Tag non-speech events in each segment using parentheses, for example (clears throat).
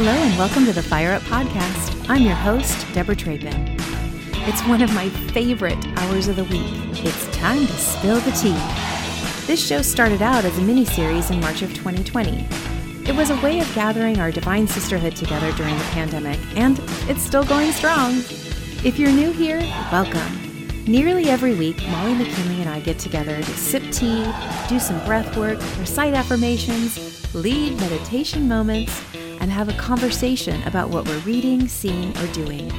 Hello, and welcome to the Fire Up Podcast. I'm your host, Deborah Trapin. It's one of my favorite hours of the week. It's time to spill the tea. This show started out as a mini series in March of 2020. It was a way of gathering our divine sisterhood together during the pandemic, and it's still going strong. If you're new here, welcome. Nearly every week, Molly McKinley and I get together to sip tea, do some breath work, recite affirmations, lead meditation moments, and have a conversation about what we're reading, seeing, or doing.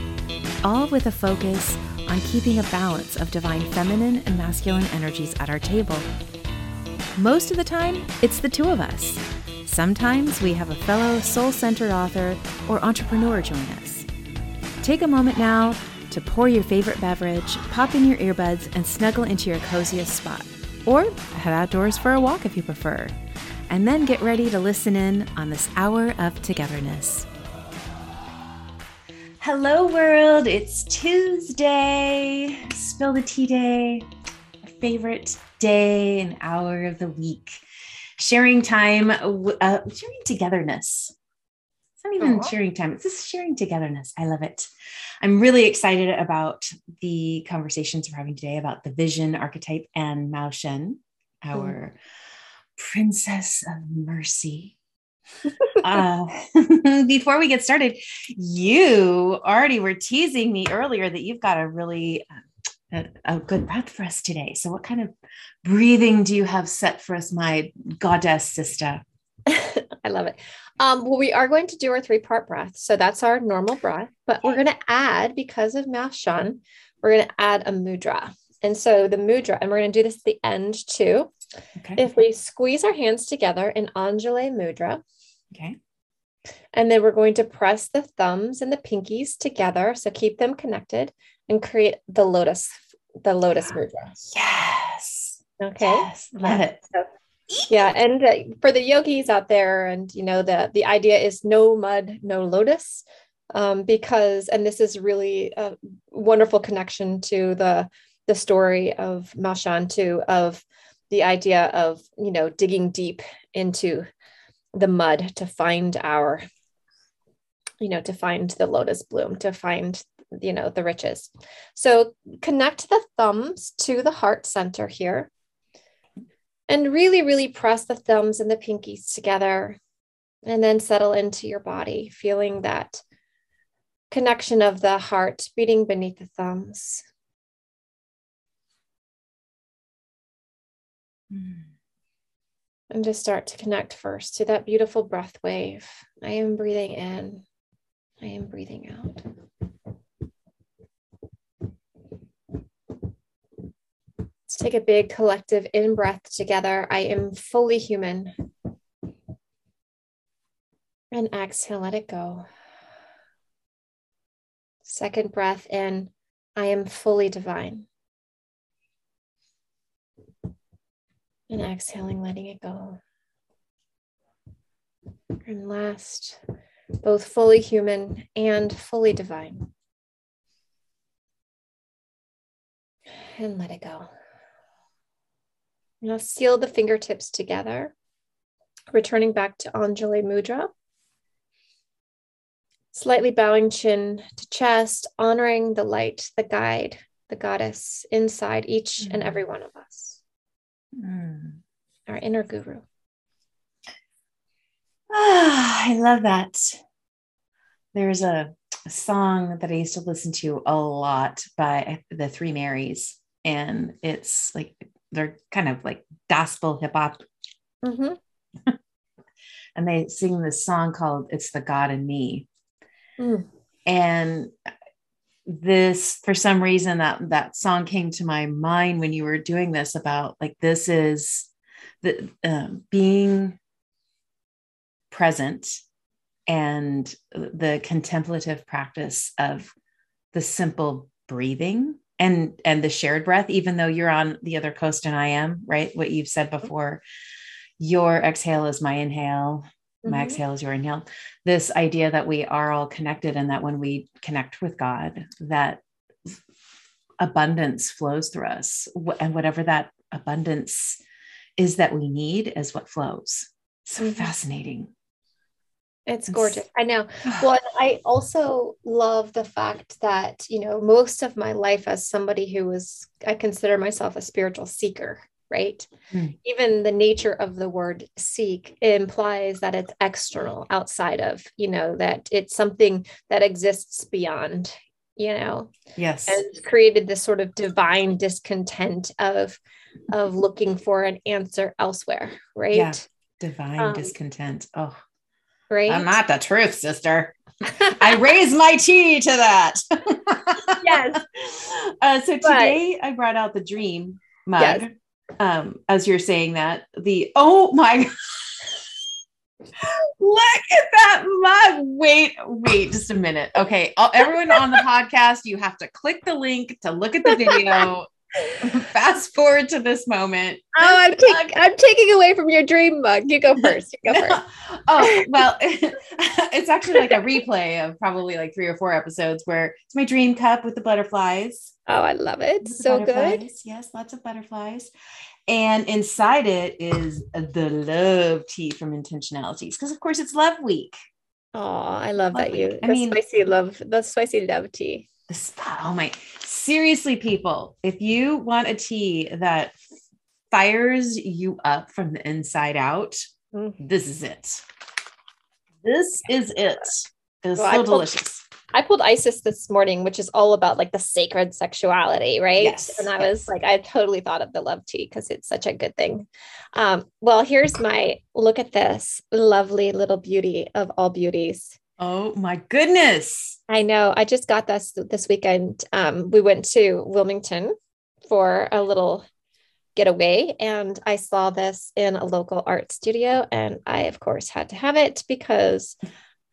All with a focus on keeping a balance of divine feminine and masculine energies at our table. Most of the time, it's the two of us. Sometimes we have a fellow soul centered author or entrepreneur join us. Take a moment now to pour your favorite beverage, pop in your earbuds, and snuggle into your coziest spot. Or head outdoors for a walk if you prefer. And then get ready to listen in on this hour of togetherness. Hello, world. It's Tuesday, Spill the Tea Day, my favorite day and hour of the week. Sharing time, uh, sharing togetherness. It's not even Aww. sharing time, it's just sharing togetherness. I love it. I'm really excited about the conversations we're having today about the vision archetype and Mao Shen, our mm. Princess of mercy. (laughs) uh, (laughs) before we get started, you already were teasing me earlier that you've got a really uh, a, a, good breath for us today. So, what kind of breathing do you have set for us, my goddess sister? (laughs) I love it. Um, well, we are going to do our three part breath. So that's our normal breath, but we're going to add, because of Mao we're going to add a mudra. And so the mudra, and we're going to do this at the end too. Okay. If we squeeze our hands together in Anjali Mudra. Okay. And then we're going to press the thumbs and the pinkies together. So keep them connected and create the lotus, the lotus mudra. Yes. Okay. Yes. Love it. So yeah and uh, for the yogis out there and you know the the idea is no mud no lotus um, because and this is really a wonderful connection to the the story of Mao Shen too of the idea of you know digging deep into the mud to find our you know to find the lotus bloom to find you know the riches so connect the thumbs to the heart center here and really, really press the thumbs and the pinkies together and then settle into your body, feeling that connection of the heart beating beneath the thumbs. Mm. And just start to connect first to that beautiful breath wave. I am breathing in, I am breathing out. Let's take a big collective in breath together. I am fully human. And exhale, let it go. Second breath in, I am fully divine. And exhaling, letting it go. And last, both fully human and fully divine. And let it go. Now seal the fingertips together, returning back to Anjali Mudra. Slightly bowing chin to chest, honoring the light, the guide, the goddess inside each and mm-hmm. every one of us. Mm. Our inner guru. Ah, I love that. There's a, a song that I used to listen to a lot by the Three Marys, and it's like they're kind of like gospel hip hop. Mm-hmm. (laughs) and they sing this song called It's the God in Me. Mm. And this for some reason that that song came to my mind when you were doing this about like this is the um, being present and the contemplative practice of the simple breathing and and the shared breath even though you're on the other coast and i am right? What you've said mm-hmm. before. Your exhale is my inhale my mm-hmm. exhale is your inhale this idea that we are all connected and that when we connect with god that abundance flows through us and whatever that abundance is that we need is what flows so mm-hmm. fascinating It's gorgeous. I know. (sighs) Well, I also love the fact that, you know, most of my life as somebody who was, I consider myself a spiritual seeker, right? Mm. Even the nature of the word seek implies that it's external, outside of, you know, that it's something that exists beyond, you know. Yes. And created this sort of divine discontent of of looking for an answer elsewhere, right? Yeah. Divine um, discontent. Oh right? I'm not the truth, sister. I raise my tea to that. (laughs) yes. (laughs) Uh, so today but, I brought out the dream mug. Yes. Um, as you're saying that, the oh my (laughs) Look at that mug. Wait, wait just a minute. Okay. Everyone on the (laughs) podcast, you have to click the link to look at the video. (laughs) Fast forward to this moment. Oh, I'm, taking I'm taking away from your dream mug. You go (laughs) first. You go first. oh, well, (laughs) it's actually like a replay of probably like three or four episodes where it's my dream cup with the butterflies. Oh, I love it. So good. Yes, lots of butterflies. And inside it is the love tea from intentionalities because, of course, it's love week. Oh, I love, love that week. you. I mean, spicy love, the spicy love tea. Oh my, seriously, people, if you want a tea that fires you up from the inside out, mm-hmm. this is it. This is it. It's well, so I pulled, delicious. I pulled Isis this morning, which is all about like the sacred sexuality, right? Yes, and I yes. was like, I totally thought of the love tea because it's such a good thing. Um, well, here's my look at this lovely little beauty of all beauties. Oh my goodness. I know. I just got this this weekend. Um, we went to Wilmington for a little getaway and I saw this in a local art studio. And I, of course, had to have it because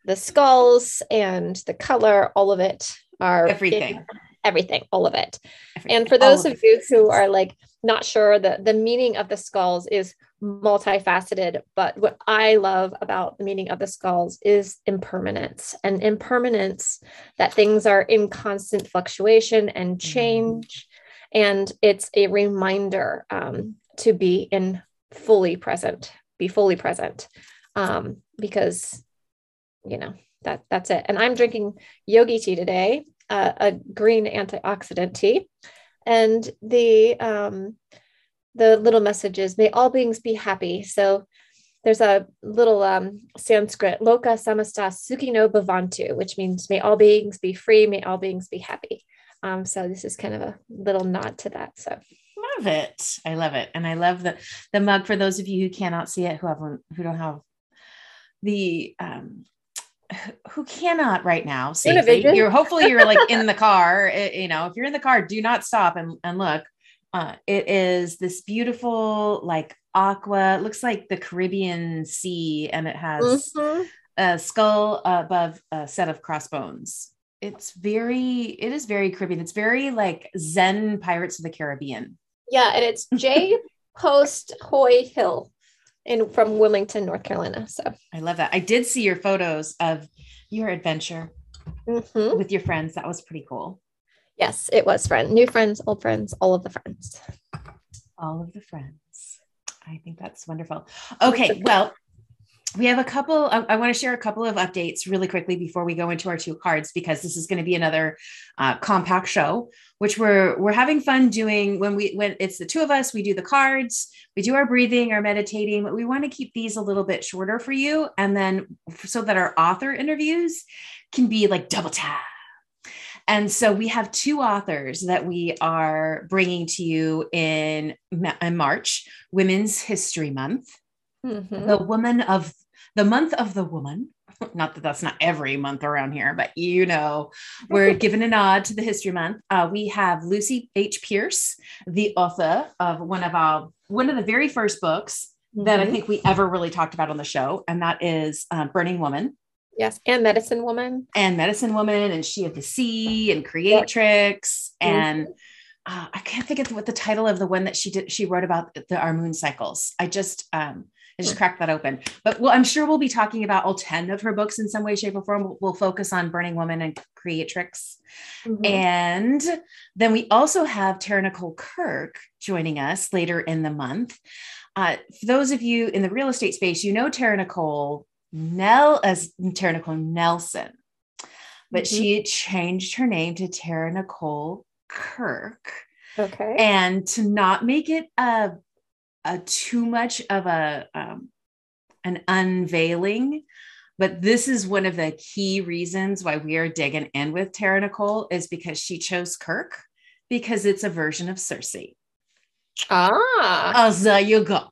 the skulls and the color, all of it are everything. Everything, all of it. Everything. And for those of, of you who are like not sure, the, the meaning of the skulls is multifaceted, but what I love about the meaning of the skulls is impermanence and impermanence that things are in constant fluctuation and mm-hmm. change. And it's a reminder um, to be in fully present, be fully present, um, because you know that that's it. And I'm drinking yogi tea today, uh, a green antioxidant tea, and the um, the little messages may all beings be happy. So there's a little um, sanskrit loka samasta sukhino bhavantu which means may all beings be free may all beings be happy. Um, so this is kind of a little nod to that so. Love it. I love it. And i love the the mug for those of you who cannot see it who haven't who don't have the um (sighs) who cannot right now safely. You're hopefully you're like in the (laughs) car. It, you know, if you're in the car, do not stop and, and look. Uh, it is this beautiful, like aqua, It looks like the Caribbean Sea, and it has mm-hmm. a skull above a set of crossbones. It's very, it is very Caribbean. It's very like Zen Pirates of the Caribbean. Yeah, and it's (laughs) J Post Hoy Hill in from Wilmington, North Carolina. So I love that. I did see your photos of your adventure mm-hmm. with your friends. That was pretty cool. Yes, it was friend, new friends, old friends, all of the friends. All of the friends. I think that's wonderful. Okay, well, we have a couple. I, I want to share a couple of updates really quickly before we go into our two cards because this is going to be another uh, compact show, which we're we're having fun doing. When we when it's the two of us, we do the cards, we do our breathing, our meditating, but we want to keep these a little bit shorter for you, and then so that our author interviews can be like double tap and so we have two authors that we are bringing to you in, in March, Women's History Month. Mm-hmm. The woman of the month of the woman. (laughs) Not that that's not every month around here, but you know, we're (laughs) giving a nod to the History Month. Uh, we have Lucy H. Pearce, the author of one of our one of the very first books mm-hmm. that I mm-hmm. think we ever really talked about on the show, and that is uh, Burning Woman. Yes, and Medicine Woman. And Medicine Woman and She of the Sea and Creatrix yep. and uh, I can't think of what the title of the one that she did she wrote about the our moon cycles. I just um I just cracked that open. But well, I'm sure we'll be talking about all 10 of her books in some way, shape, or form. We'll, we'll focus on Burning Woman and Creatrix. Mm-hmm. And then we also have Tara Nicole Kirk joining us later in the month. Uh, for those of you in the real estate space, you know Tara Nicole Nell as Tara Nicole Nelson, but Mhm. she changed her name to Tara Nicole Kirk. Okay. and to not make it a, a too much of a um, an unveiling but this is one of the key reasons why we are digging in with Tara Nicole is because she chose Kirk because it's a version of Circe. ah. Oh, there you go.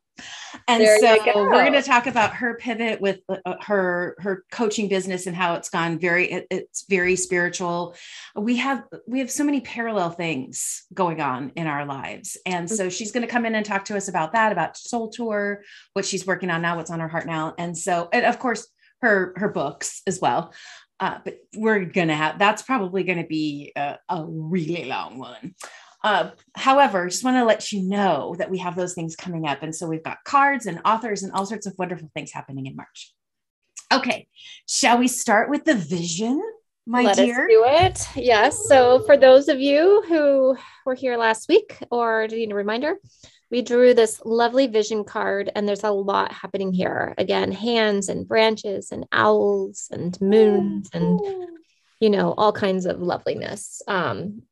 And There so go. we're going to talk about her pivot with uh, uh, her her coaching business and how it's gone very it- it's very spiritual. We have we have so many parallel things going on in our lives. And so she's going to come in and talk to us about that about Soul Tour, what she's working on now, what's on her heart now. And so and of course her her books as well. Uh, but we're gonna have that's probably gonna be a, a really long one. Uh, however, just want to let you know that we have those things coming up. And so we've got cards and authors and all sorts of wonderful things happening in March. Okay, shall we start with the vision, my Let dear? us do it. Yes. So, for those of you who were here last week or need a reminder, we drew this lovely vision card, and there's a lot happening here. Again, hands and branches and owls and moons and you know all kinds of loveliness. Um,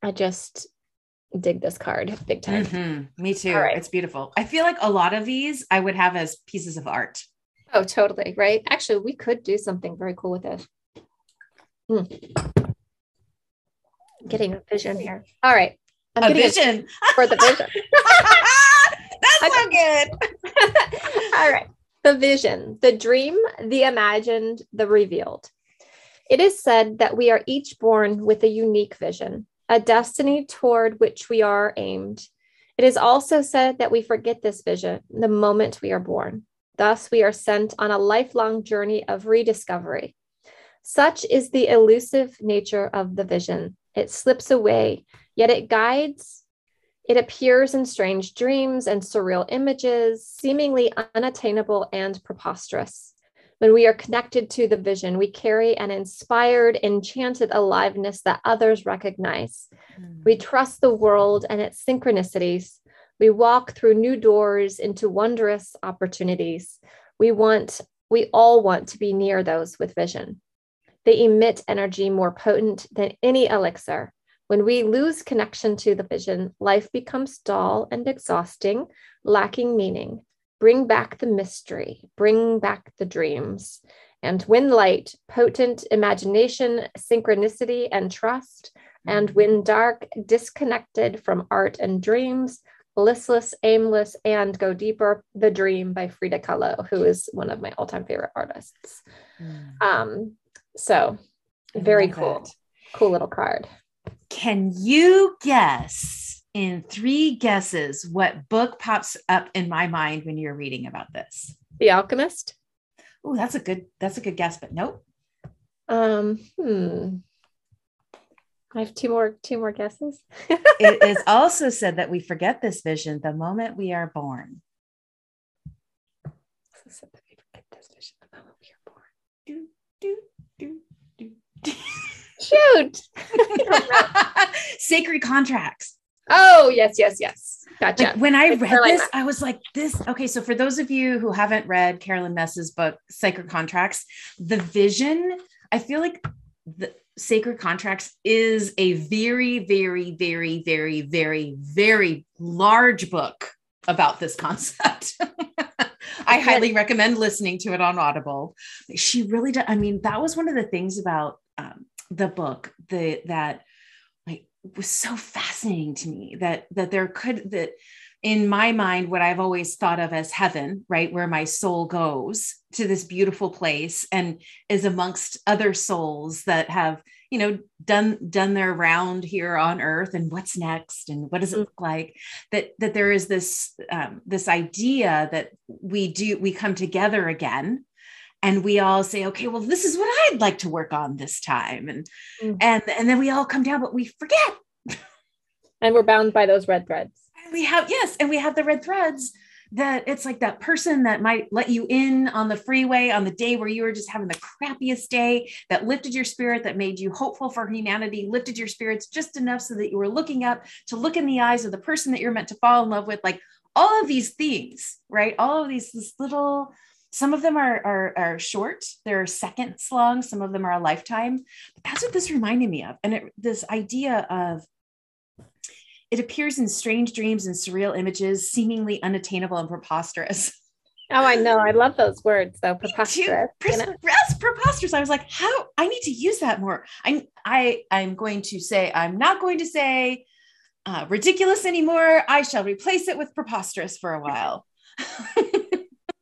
I just dig this card big time. Mhm, Me too. Right. It's beautiful. I feel like a lot of these I would have as pieces of art. Oh, totally. Right. Actually, we could do something very cool with this. Hmm. Getting a vision here. All right. I'm A vision. (laughs) for the vision. (laughs) That's so good. (laughs) All right. The vision, the dream, the imagined, the revealed. It is said that we are each born with a unique vision, a destiny toward which we are aimed. It is also said that we forget this vision the moment we are born. Thus, we are sent on a lifelong journey of rediscovery. Such is the elusive nature of the vision. It slips away, yet it guides, it appears in strange dreams and surreal images, seemingly unattainable and preposterous. When we are connected to the vision, we carry an inspired, enchanted aliveness that others recognize. We mm. trust the world and its synchronicities. We walk through new doors into wondrous opportunities. We want, we all want to be near those with vision. They emit energy more potent than any elixir. When we lose connection to the vision, life becomes dull and exhausting, lacking meaning. Bring back the mystery, bring back the dreams, and win light, potent imagination, synchronicity, and trust. And when dark, disconnected from art and dreams, listless, aimless, and go deeper, The Dream by Frida Kahlo, who is one of my all time favorite artists. Mm. Um, so I very cool, that. cool little card. Can you guess in three guesses what book pops up in my mind when you're reading about this? The Alchemist. Oh, that's a good that's a good guess, but nope. Um, hmm. I have two more two more guesses. (laughs) it is also said that we forget this vision the moment we are born. So said that we forget this vision the moment we are born. Do, do, do, do, do. Shoot. (laughs) (laughs) Sacred contracts. Oh, yes, yes, yes. Gotcha. Like when I Like read Caroline this, Myss. I was like, this. Okay, so for those of you who haven't read Caroline Myss's book, Sacred Contracts, the vision, I feel like the Sacred Contracts is a very, very, very, very, very, very large book about this concept. (laughs) I highly recommend listening to it on Audible. She really does. I mean, that was one of the things about um, the book the, that was so fascinating to me that that there could that in my mind what i've always thought of as heaven right where my soul goes to this beautiful place and is amongst other souls that have you know done done their round here on earth and what's next and what does it Mhm. look like that that there is this um, this idea that we do we come together again and we all say okay well this is what i'd like to work on this time and Mhm. and and then we all come down but we forget and we're bound by those red threads. And we have yes and we have the red threads that it's like that person that might let you in on the freeway on the day where you were just having the crappiest day that lifted your spirit that made you hopeful for humanity lifted your spirits just enough so that you were looking up to look in the eyes of the person that you're meant to fall in love with like all of these things right all of these this little some of them are, are, are short, they're seconds long, some of them are a lifetime. But that's what this reminded me of. And it, this idea of it appears in strange dreams and surreal images, seemingly unattainable and preposterous. Oh, I know. I love those words though. (laughs) Preposterous. Pre- Yes, preposterous. I was like, how I need to use that more. I I I'm going to say, I'm not going to say uh, ridiculous anymore. I shall replace it with preposterous for a while. (laughs)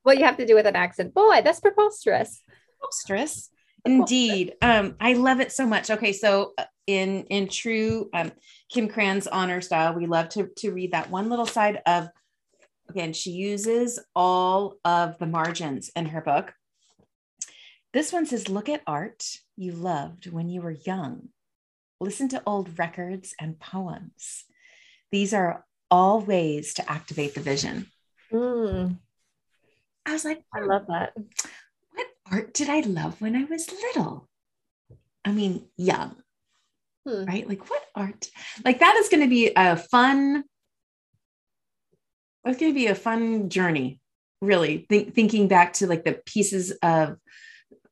what you have to do with an accent. Boy, that's preposterous. Preposterous. Indeed. Um, I love it so much. Okay, so uh, in in true um, Kim Krans honor style, we love to to read that one little side of again, she uses all of the margins in her book. This one says, Look at art you loved when you were young. Listen to old records and poems. These are all ways to activate the vision. Mm. I was like, I love that. What art did I love when I was little? I mean, young, hmm. right? Like, what art? Like, that is going to be a fun it's going to be a fun journey really Think, thinking back to like the pieces of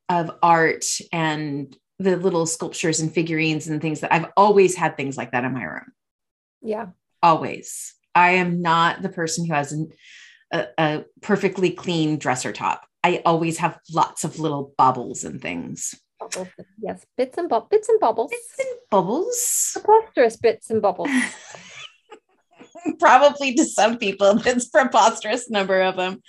of art and the little sculptures and figurines and things that I've always had things like that in my room. Yeah. Always. I am not the person who has an, a, a perfectly clean dresser top. I always have lots of little bubbles and things. Bubbles. Yes, bits and bo- bits and bubbles. Bits and bubbles. Preposterous bits and bubbles. (laughs) probably to some people (laughs) that's preposterous number of them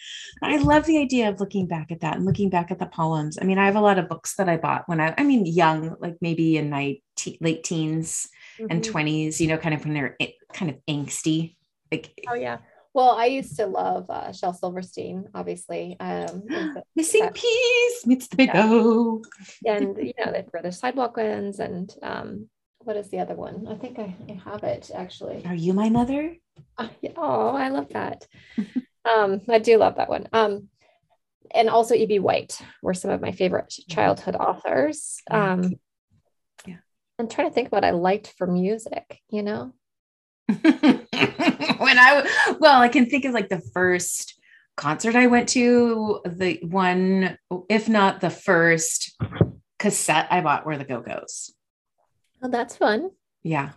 i love the idea of looking back at that and looking back at the poems i mean i have a lot of books that i bought when i i mean young like maybe in my te- late teens mm-hmm. and 20s you know kind of when they're kind of angsty like oh yeah well, I used to love uh, Shel Silverstein, obviously. Um, (gasps) Missing that, piece meets the big yeah. O. And, you know, the Brother Sidewalk ones and um, what is the other one? I think I, I have it actually. Are you my mother? Uh, yeah. Oh, I love that. um, I do love that one. Um, and also E.B. White were some of my favorite mm-hmm. childhood authors. Um, yeah. I'm trying to think what I liked for music, you know? (laughs) (laughs) when I, well, I can think of like the first concert I went to, the one, if not the first cassette I bought were the Go Go's. Oh, that's fun. Yeah.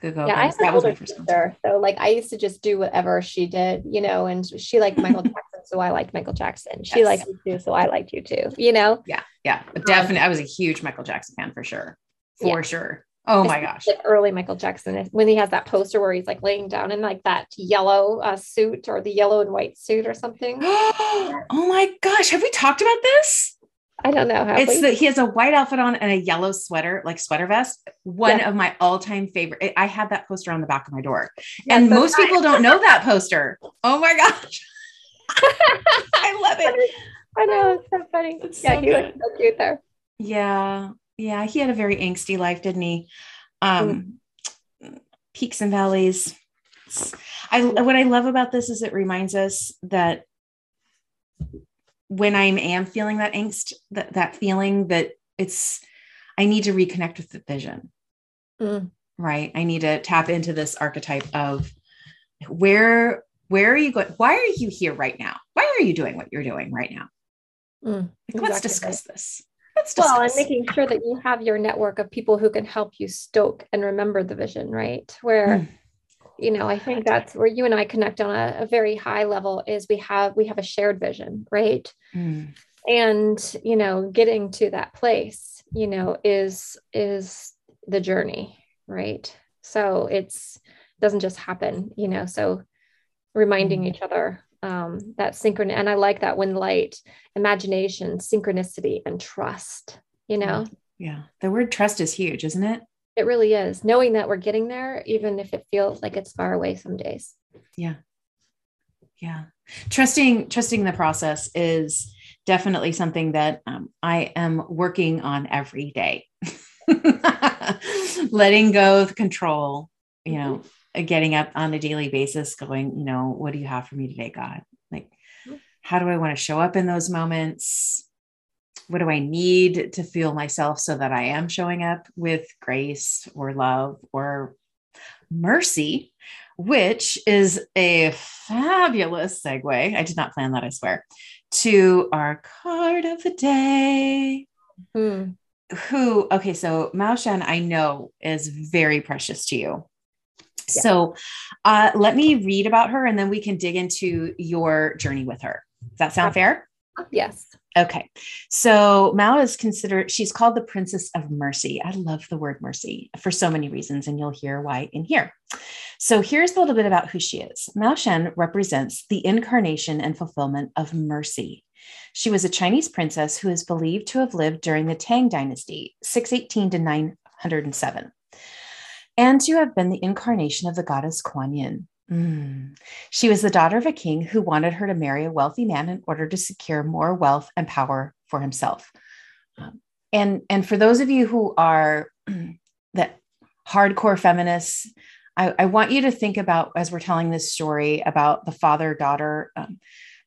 Good go. Yeah, I that was my first sister, So like I used to just do whatever she did, you know, and she liked Michael (laughs) Jackson, so I liked Michael Jackson. She yes. liked U2, so I liked U2, you know? Yeah, yeah. Definitely. Um, I was a huge Michael Jackson fan for sure. For yeah. sure. Oh my gosh. Like early Michael Jackson when he has that poster where he's like laying down in like that yellow uh, suit or the yellow and white suit or something. (gasps) oh my gosh. Have we talked about this? I don't know how. It's that he has a white outfit on and a yellow sweater, like sweater vest. One yeah. of my all-time favorite. I had that poster on the back of my door, yes, and most people don't know that poster. Oh my gosh, (laughs) I love it. (laughs) I know it's so funny. It's yeah, so he good. so cute there. Yeah, yeah, he had a very angsty life, didn't he? Um, mm. Peaks and valleys. I what I love about this is it reminds us that when I am feeling that angst, that, that feeling that it's, I need to reconnect with the vision. Mm. Right. I need to tap into this archetype of where, where are you going? Why are you here right now? Why are you doing what you're doing right now? Mm, exactly. Let's discuss this. Well, and making sure that you have your network of people who can help you stoke and remember the vision, right? Where mm you know i think that's where you and i connect on a, a very high level is we have we have a shared vision right mm. and you know getting to that place you know is is the journey right so it's doesn't just happen you know so reminding mm. each other um, that synchron and i like that when light imagination synchronicity and trust you know yeah the word trust is huge isn't it it really is. Knowing that we're getting there, even if it feels like it's far away some days. Yeah. Yeah. Trusting, trusting the process is definitely something that um, I am working on every day. (laughs) Letting go of control, you know. Getting up on a daily basis, going, you know, what do you have for me today, God? Like, mm-hmm. how do I want to show up in those moments? what do I need to feel myself so that I am showing up with grace or love or mercy, which is a fabulous segue. I did not plan that, I swear, to our card of the day. Hmm. Who, okay, so Mao Shan, I know is very precious to you. Yeah. So uh, let me read about her and then we can dig into your journey with her. Does that sound fair? Yes. Okay. So Mao is considered, she's called the Princess of Mercy. I love the word mercy for so many reasons, and you'll hear why in here. So here's a little bit about who she is. Mao Shan represents the incarnation and fulfillment of mercy. She was a Chinese princess who is believed to have lived during the Tang Dynasty, 618 to 907, and to have been the incarnation of the goddess Kuan Yin. Mm. She was the daughter of a king who wanted her to marry a wealthy man in order to secure more wealth and power for himself. Um, and, and for those of you who are (clears throat) that hardcore feminists, I, I, want you to think about as we're telling this story about the father daughter um,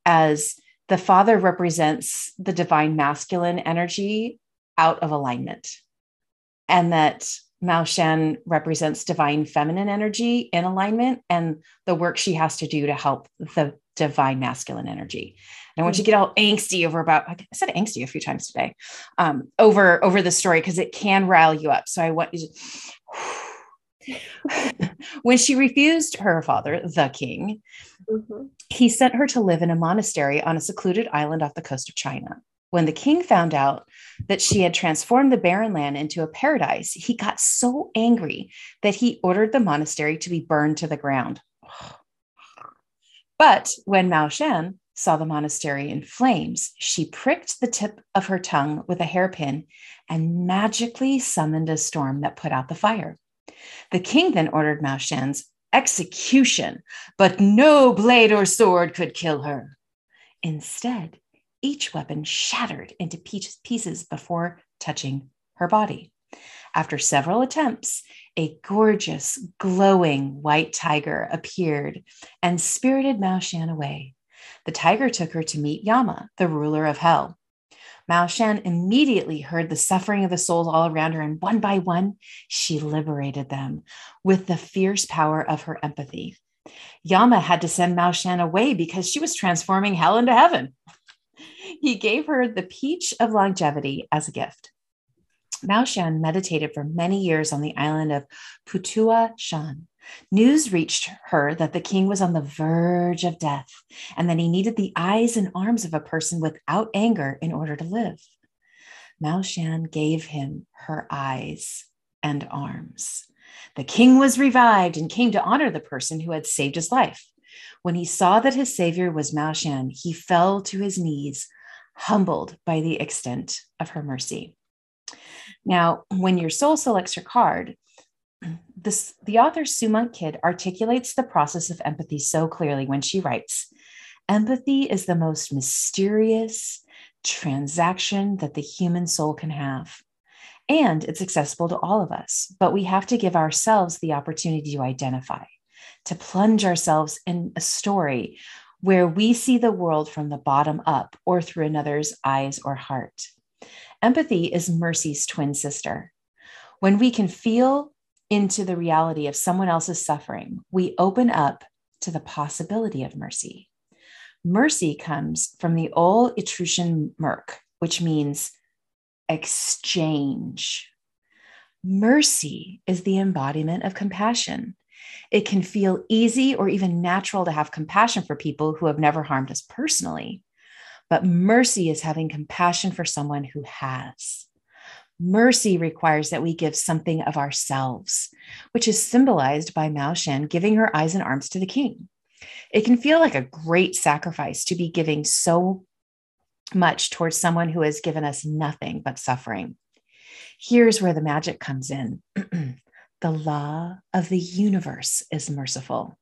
as the father represents the divine masculine energy out of alignment. And that Mao Shan represents divine feminine energy in alignment and the work she has to do to help the divine masculine energy. And I want you to get all angsty over about, I said angsty a few times today, um, over, over the story because it can rile you up. So I want you to, (sighs) when she refused her father, the king, mm-hmm. he sent her to live in a monastery on a secluded island off the coast of China. When the king found out that she had transformed the barren land into a paradise, he got so angry that he ordered the monastery to be burned to the ground. But when Mao Shan saw the monastery in flames, she pricked the tip of her tongue with a hairpin and magically summoned a storm that put out the fire. The king then ordered Mao Shan's execution, but no blade or sword could kill her. Instead, each weapon shattered into pieces before touching her body. After several attempts, a gorgeous, glowing white tiger appeared and spirited Mao Shan away. The tiger took her to meet Yama, the ruler of hell. Mao Shan immediately heard the suffering of the souls all around her, and one by one, she liberated them with the fierce power of her empathy. Yama had to send Mao Shan away because she was transforming hell into heaven he gave her the peach of longevity as a gift. Mao Shan meditated for many years on the island of Putuo Shan. News reached her that the king was on the verge of death and that he needed the eyes and arms of a person without anger in order to live. Mao Shan gave him her eyes and arms. The king was revived and came to honor the person who had saved his life. When he saw that his savior was Maoshan, he fell to his knees, humbled by the extent of her mercy. Now, when your soul selects your card, (clears throat) this, the author Sue Kidd articulates the process of empathy so clearly when she writes Empathy is the most mysterious transaction that the human soul can have. And it's accessible to all of us, but we have to give ourselves the opportunity to identify, to plunge ourselves in a story where we see the world from the bottom up or through another's eyes or heart. Empathy is mercy's twin sister. When we can feel into the reality of someone else's suffering, we open up to the possibility of mercy. Mercy comes from the old Etruscan merk, which means exchange. Mercy is the embodiment of compassion. It can feel easy or even natural to have compassion for people who have never harmed us personally. But mercy is having compassion for someone who has. Mercy requires that we give something of ourselves, which is symbolized by Mao Shan giving her eyes and arms to the king. It can feel like a great sacrifice to be giving so much towards someone who has given us nothing but suffering. Here's where the magic comes in (clears throat) the law of the universe is merciful.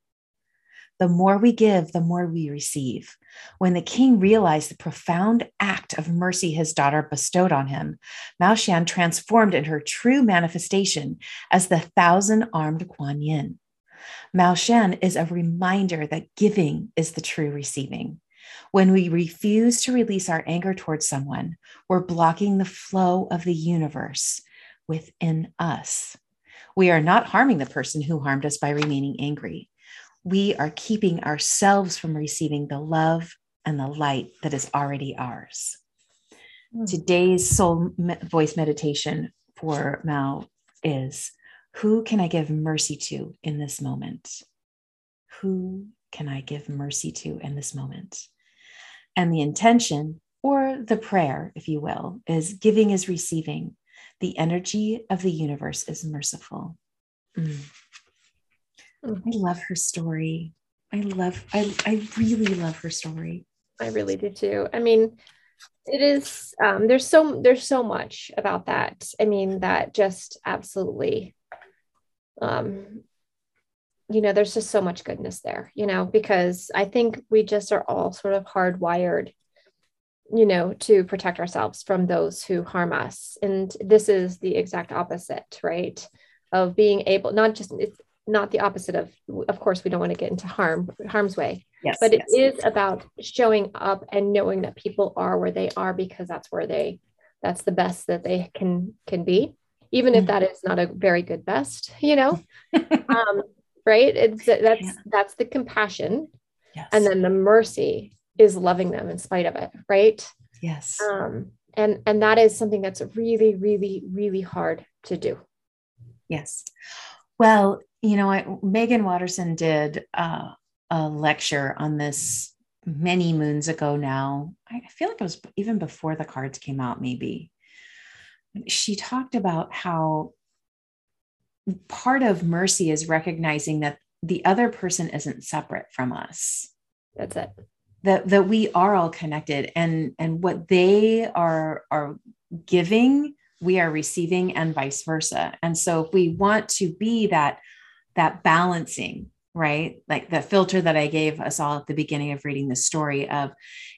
The more we give, the more we receive. When the king realized the profound act of mercy his daughter bestowed on him, Mao Shan transformed in her true manifestation as the thousand armed Kuan Yin. Mao Shan is a reminder that giving is the true receiving. When we refuse to release our anger towards someone, we're blocking the flow of the universe within us. We are not harming the person who harmed us by remaining angry. We are keeping ourselves from receiving the love, and the light that is already ours. Mm. Today's soul me- voice meditation for Mal is Who can I give mercy to in this moment? Who can I give mercy to in this moment? And the intention, or the prayer, if you will, is giving is receiving. The energy of the universe is merciful. Mm. I love her story. I love, I, I really love her story. I really do too. I mean, it is um, there's so there's so much about that. I mean, that just absolutely um you know, there's just so much goodness there, you know, because I think we just are all sort of hardwired, you know, to protect ourselves from those who harm us. And this is the exact opposite, right? Of being able, not just, it's not the opposite of, of course, we don't want to get into harm, harm's way. Yes, but it yes. is about showing up and knowing that people are where they are because that's where they, that's the best that they can can be even if mm-hmm. that is not a very good best you know (laughs) um, right it's that's yeah. that's the compassion yes. and then the mercy is loving them in spite of it right? Yes. Um and and that is something that's really really really hard to do. Yes. Well you know I, meggan watterson did uh, a lecture on this many moons ago now. I feel like it was even before the cards came out maybe. She talked about how part of mercy is recognizing that the other person isn't separate from us. That's it that that we are all connected and and what they are are giving we are receiving and vice versa and so if we want to be that that balancing right like the filter that i gave us all at the beginning of reading the story of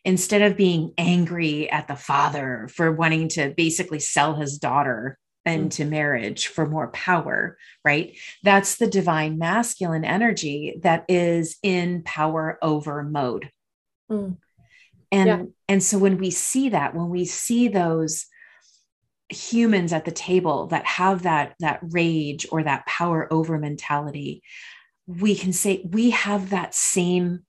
instead of being angry at the father for wanting to basically sell his daughter hmm. into marriage for more power, right? That's the divine masculine energy that is in power over mode. Mm. And yeah. and so when we see that, when we see those humans at the table that have that that rage or that power over mentality, we can say we have that same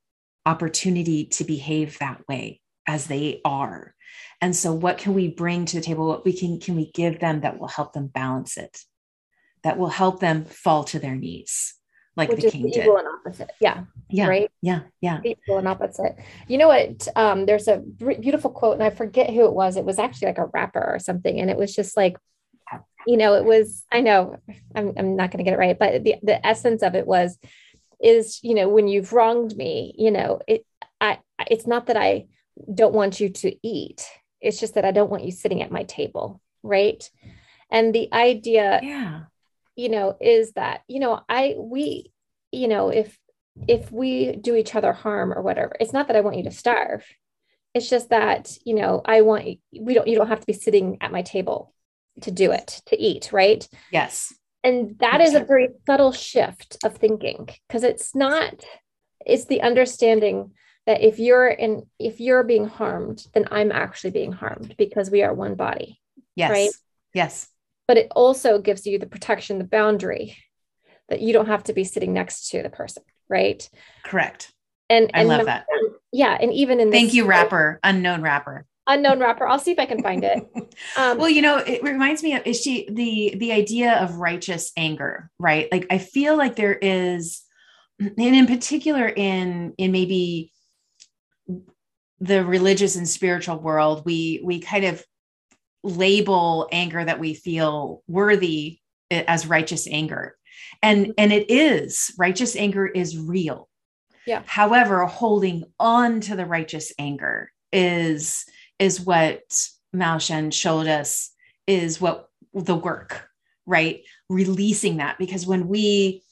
opportunity to behave that way as they are and so what can we bring to the table? What we can can we give them that will help them balance it? That will help them fall to their knees like Which the king did. and opposite. Yeah. Yeah. Right. Yeah. Yeah. Evil and opposite. You know what? Um, there's a beautiful quote, and I forget who it was. It was actually like a rapper or something, and it was just like, you know, it was. I know I'm, I'm not going to get it right, but the the essence of it was, is you know, when you've wronged me, you know, it. I. It's not that I don't want you to eat. It's just that I don't want you sitting at my table. Right. And the idea, yeah, you know, is that, you know, I, we, you know, if, if we do each other harm or whatever, it's not that I want you to starve. It's just that, you know, I want, we don't, you don't have to be sitting at my table to do it, to eat. Right. Yes. And that is a very subtle shift of thinking because it's not, it's the understanding that if you're in if you're being harmed then i'm actually being harmed because we are one body yes right yes but it also gives you the protection the boundary that you don't have to be sitting next to the person right? Correct. And, and i love that. Yeah and even in this thank you rapper unknown rapper. Unknown rapper. I'll see if i can find it. (laughs) Um, well you know it reminds me of is she the the idea of righteous anger right? Like i feel like there is and in particular in in maybe the religious and spiritual world, we we kind of label anger that we feel worthy as righteous anger. And mm-hmm. and it is righteous anger is real. Yeah. However, holding on to the righteous anger is is what Mao Shen showed us is what the work, right? Releasing that because when we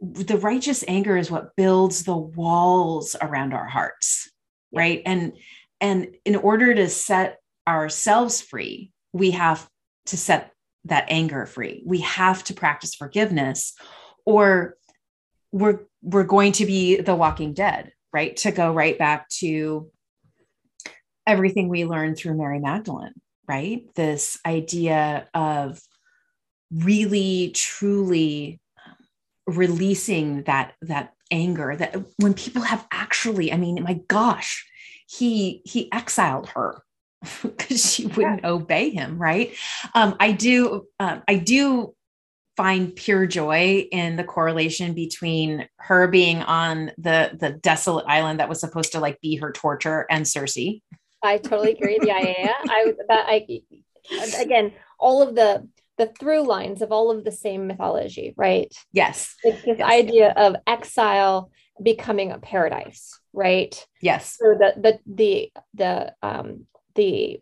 the righteous anger is what builds the walls around our hearts right and and in order to set ourselves free we have to set that anger free. We have to practice forgiveness or we're we're going to be the walking dead right? To go right back to everything we learned through mary magdalene right? This idea of really truly releasing that that anger that when people have actually i mean my gosh he he exiled her (laughs) because she wouldn't yeah. obey him right um, i do um, i do find pure joy in the correlation between her being on the the desolate island that was supposed to like be her torture and Circe. I totally agree. Yeah, yeah, yeah. I that I again all of the the through lines of all of the same mythology, right? Yes. Like this yes. idea of exile becoming a paradise, right? Yes. So the the the the um the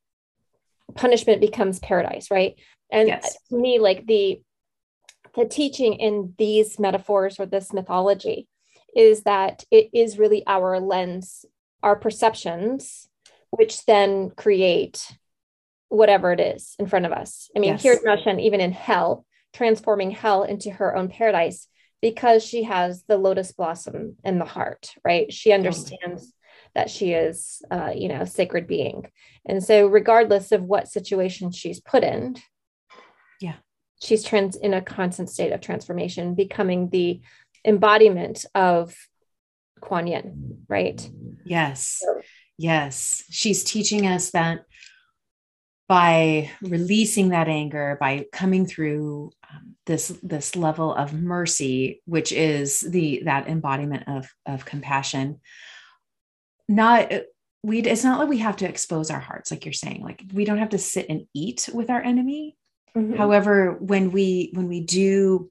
punishment becomes paradise, right? And yes. to me, like the the teaching in these metaphors or this mythology is that it is really our lens, our perceptions, which then create whatever it is in front of us. I mean, yes. here's Mao even in hell, transforming hell into her own paradise because she has the lotus blossom in the heart, right? She understands that she is, uh, you know, a sacred being. And so, regardless of what situation she's put in, yeah, she's trans in a constant state of transformation, becoming the embodiment of Kuan Yin, right? Yes. So, yes. She's teaching us that by releasing that anger, by coming through um, this this level of mercy, which is the that embodiment of of compassion, not we it's not like we have to expose our hearts like you're saying like we don't have to sit and eat with our enemy Mm-hmm. However, when we when we do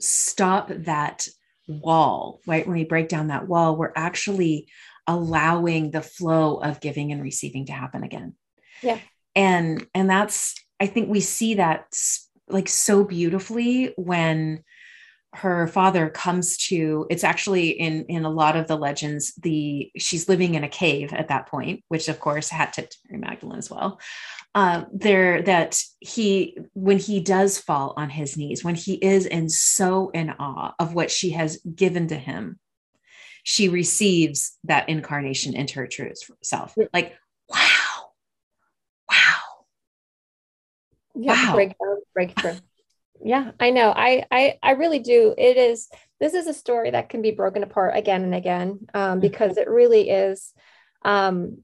stop that wall, right? When we break down that wall, we're actually allowing the flow of giving and receiving to happen again. Yeah. And and that's I think we see that like so beautifully when her father comes to it's actually in in a lot of the legends the she's living in a cave at that point which of course had to Mary Magdalene as well. Uh, there that he when he does fall on his knees when he is in so in awe of what she has given to him she receives that incarnation into her true self. Like wow. Wow. Yeah, wow. breakthrough breakthrough yeah i know. I, I i really do. It is this is a story that can be broken apart again and again um, mm-hmm. because it really is um,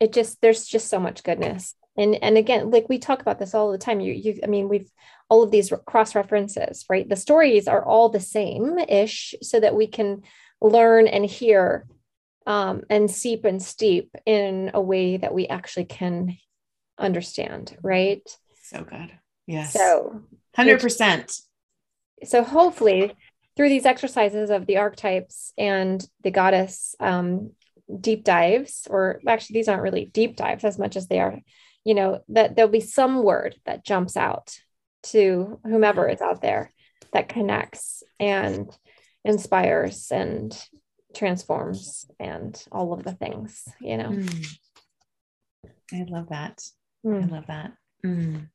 it just there's just so much goodness. And and again like we talk about this all the time. You you i mean we've all of these cross references right? The stories are all the same ish so that we can learn and hear um, and seep and steep in a way that we actually can understand right? So good yes so 100% so hopefully through these exercises of the archetypes and the goddess um, deep dives, or actually, these aren't really deep dives as much as they are, you know, that there'll be some word that jumps out to whomever is out there that connects and inspires and transforms and all of the things, you know. Mm. I love that. Mm. I love that. Mm.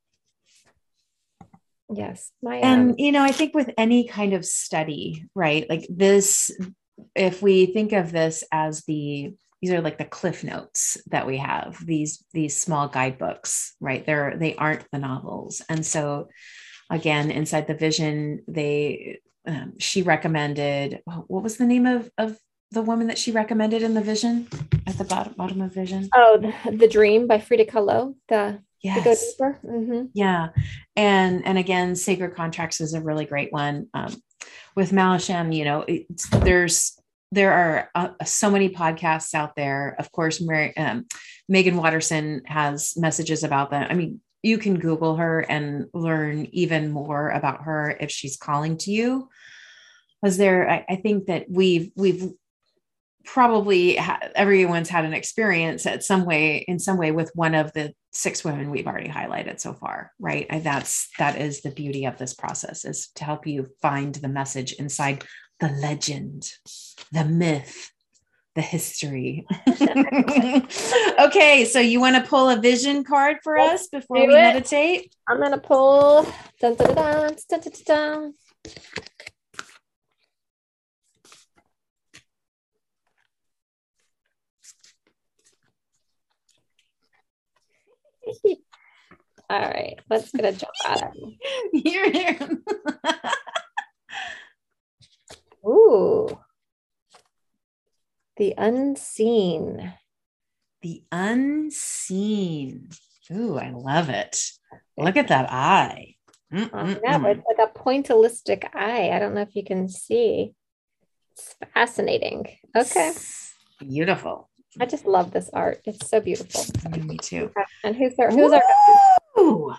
Yes. My, and, um, you know, I think with any kind of study, right? Like this if we think of this as the these are like the cliff notes that we have these these small guidebooks right they're they aren't the novels and so again inside the vision they um, she recommended what was the name of of the woman that she recommended in the vision at the bottom bottom of vision oh the, the dream by frida kahlo the yes. Mm-hmm. yeah and and again sacred contracts is a really great one um, with Malasham, you know, there's there are uh, so many podcasts out there. Of course, Mary, um, Meggan Watterson has messages about them. I mean, you can Google her and learn even more about her if she's calling to you. Was there? I, I think that we've we've probably ha- everyone's had an experience at some way in some way with one of the six women we've already highlighted so far right? And that's that is the beauty of this process is to help you find the message inside the legend the myth the history. (laughs) Okay so you want to pull a vision card for us before we it. meditate? I'm going to pull dun, dun, dun, dun, dun, dun, (laughs) All right, let's get a jump at it. You're here. Ooh. The unseen. The unseen. Ooh, I love it. Look at that eye. Uh, yeah, it's like a pointillistic eye. I don't know if you can see. It's fascinating. Okay. Beautiful. I just love this art. It's so beautiful. Me too. And who's our who's Woo!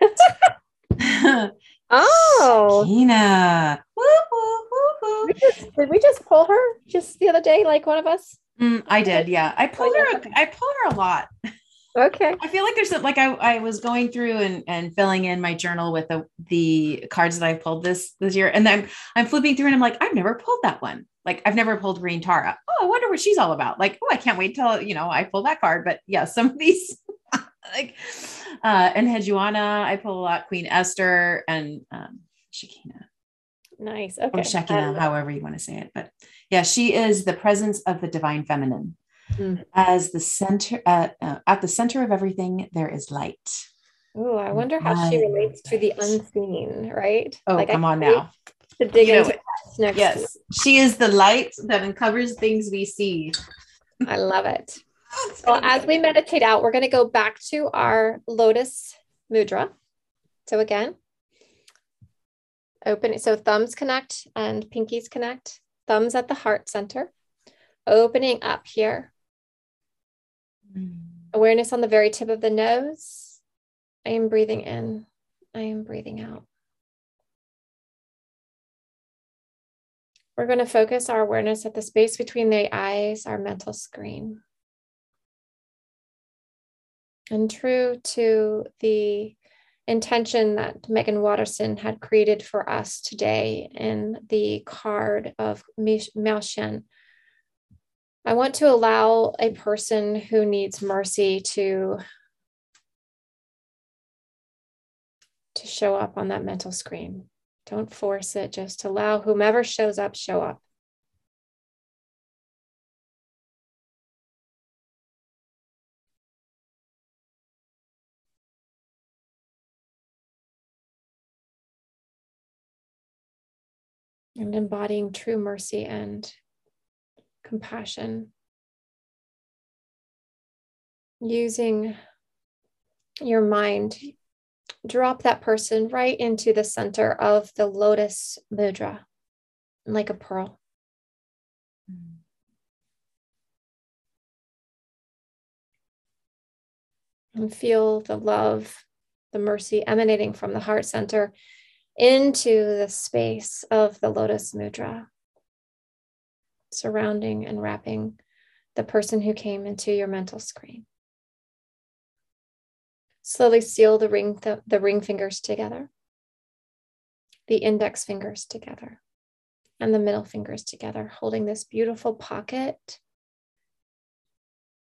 our (laughs) Oh Tina. Woo, woo, woo, woo. we just, did we just pull her just the other day, like one of us? Mm, I did, yeah. I pulled her. I pulled her a lot. Okay. I feel like there's like I, I was going through and, and filling in my journal with the the cards that I pulled this this year, and then I'm flipping through and I'm like, I've never pulled that one. Like I've never pulled Green Tara. Oh, I wonder what she's all about. Like, oh, I can't wait till you know I pull that card. But yeah, (laughs) some of these like uh and Hejuana, I pull a lot, Queen Esther and um Shekina. Nice. Or Okay. Shekinah, Um, however you want to say it. But yeah, she is the presence of the divine feminine. Mm. As the center, uh, uh, at the center of everything, there is light. Oh, I wonder how she relates to the unseen, right? Oh, Like, I come on now. To dig You know into it. that next Yes, she is the light that uncovers things we see. I love it. so Well, as we meditate out, we're going to go back to our lotus mudra. So again, open. So thumbs connect and pinkies connect. Thumbs at the heart center. Opening up here. Hmm. Awareness on the very tip of the nose. I am breathing in. I am breathing out. We're going to focus our awareness at the space between the eyes, our mental screen. And true to the intention that Meggan Watterson had created for us today in the card of Miao Shan, I want to allow a person who needs mercy to to show up on that mental screen. Don't force it, just allow whomever shows up, show up. And embodying true mercy and compassion. Using your mind, drop that person right into the center of the lotus mudra, like a pearl. And feel the love, the mercy emanating from the heart center into the space of the lotus mudra, surrounding and wrapping the person who came into your mental screen. Slowly seal the ring, th- the ring fingers together, the index fingers together, and the middle fingers together, holding this beautiful pocket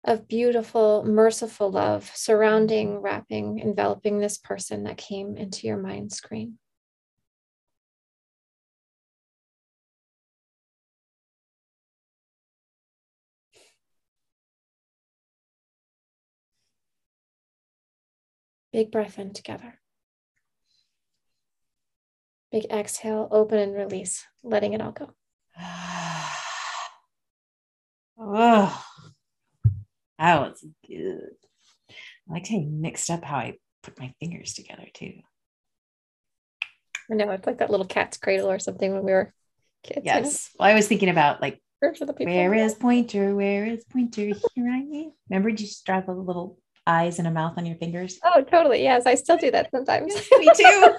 of beautiful, merciful love surrounding, wrapping, enveloping this person that came into your mind screen. Big breath in together. Big exhale, open and release, letting it all go. (sighs) oh, that was good. I liked how you mixed up how I put my fingers together too. I know it's like that little cat's cradle or something when we were kids. Yes. Well, I was thinking about like, For for the where is Pointer? Where is Pointer? Here I am. Remember, you just draw the little eyes and a mouth on your fingers? Oh, totally. Yes, I still do that sometimes. (laughs) Me too. (laughs)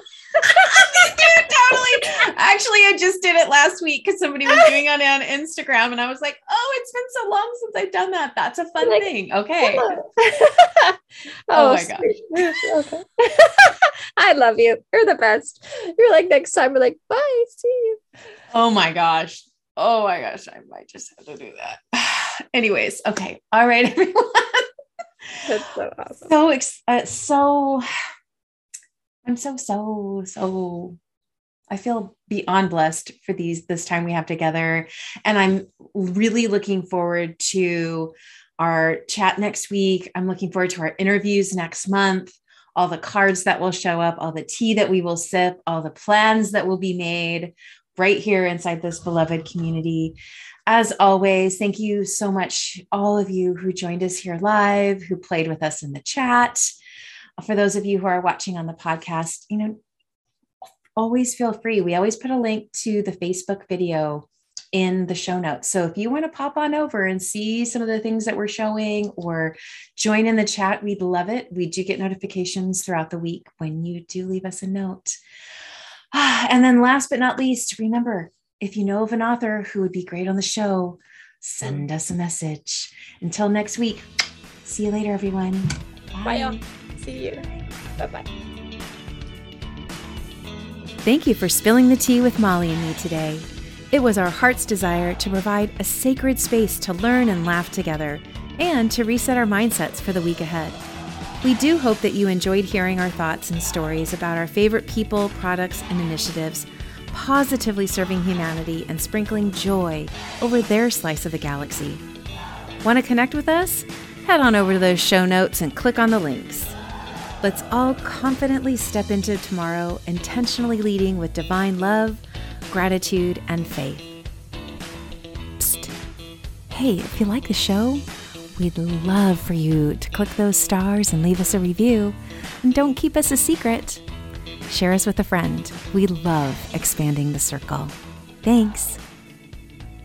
Totally. Actually, I just did it last week because somebody was doing it on Instagram, and I was like, "Oh, it's been so long since I've done that. That's a fun Like, thing." Okay. (laughs) oh, Oh my gosh. Okay. I love you. You're the best. You're like next time we're like, bye, see you. Oh my gosh. Oh my gosh. I might just have to do that. (sighs) Anyways, okay. All right, everyone. (laughs) That's so awesome. so uh, so i'm so so so i feel beyond blessed for these this time we have together. And i'm really looking forward to our chat next week. I'm looking forward to our interviews next month. All the cards that will show up all the tea that we will sip all the plans that will be made right here inside this beloved community. As always, thank you so much, all of you who joined us here live, who played with us in the chat. For those of you who are watching on the podcast, you know, always feel free. We always put a link to the Facebook video in the show notes. So if you want to pop on over and see some of the things that we're showing or join in the chat, we'd love it. We do get notifications throughout the week when you do leave us a note. (sighs) And then last but not least, remember if you know of an author who would be great on the show, send us a message. Until next week, see you later, everyone. Bye. Bye y'all. See you. Bye bye. Thank you for spilling the tea with Molly and me today. It was our heart's desire to provide a sacred space to learn and laugh together and to reset our mindsets for the week ahead. We do hope that you enjoyed hearing our thoughts and stories about our favorite people, products, and initiatives, positively serving humanity and sprinkling joy over their slice of the galaxy. Want to connect with us? Head on over to those show notes and click on the links. Let's all confidently step into tomorrow, intentionally leading with divine love gratitude, and faith. Psst. Hey, if you like the show, we'd love for you to click those stars and leave us a review. And don't keep us a secret. Share us with a friend. We love expanding the circle. Thanks.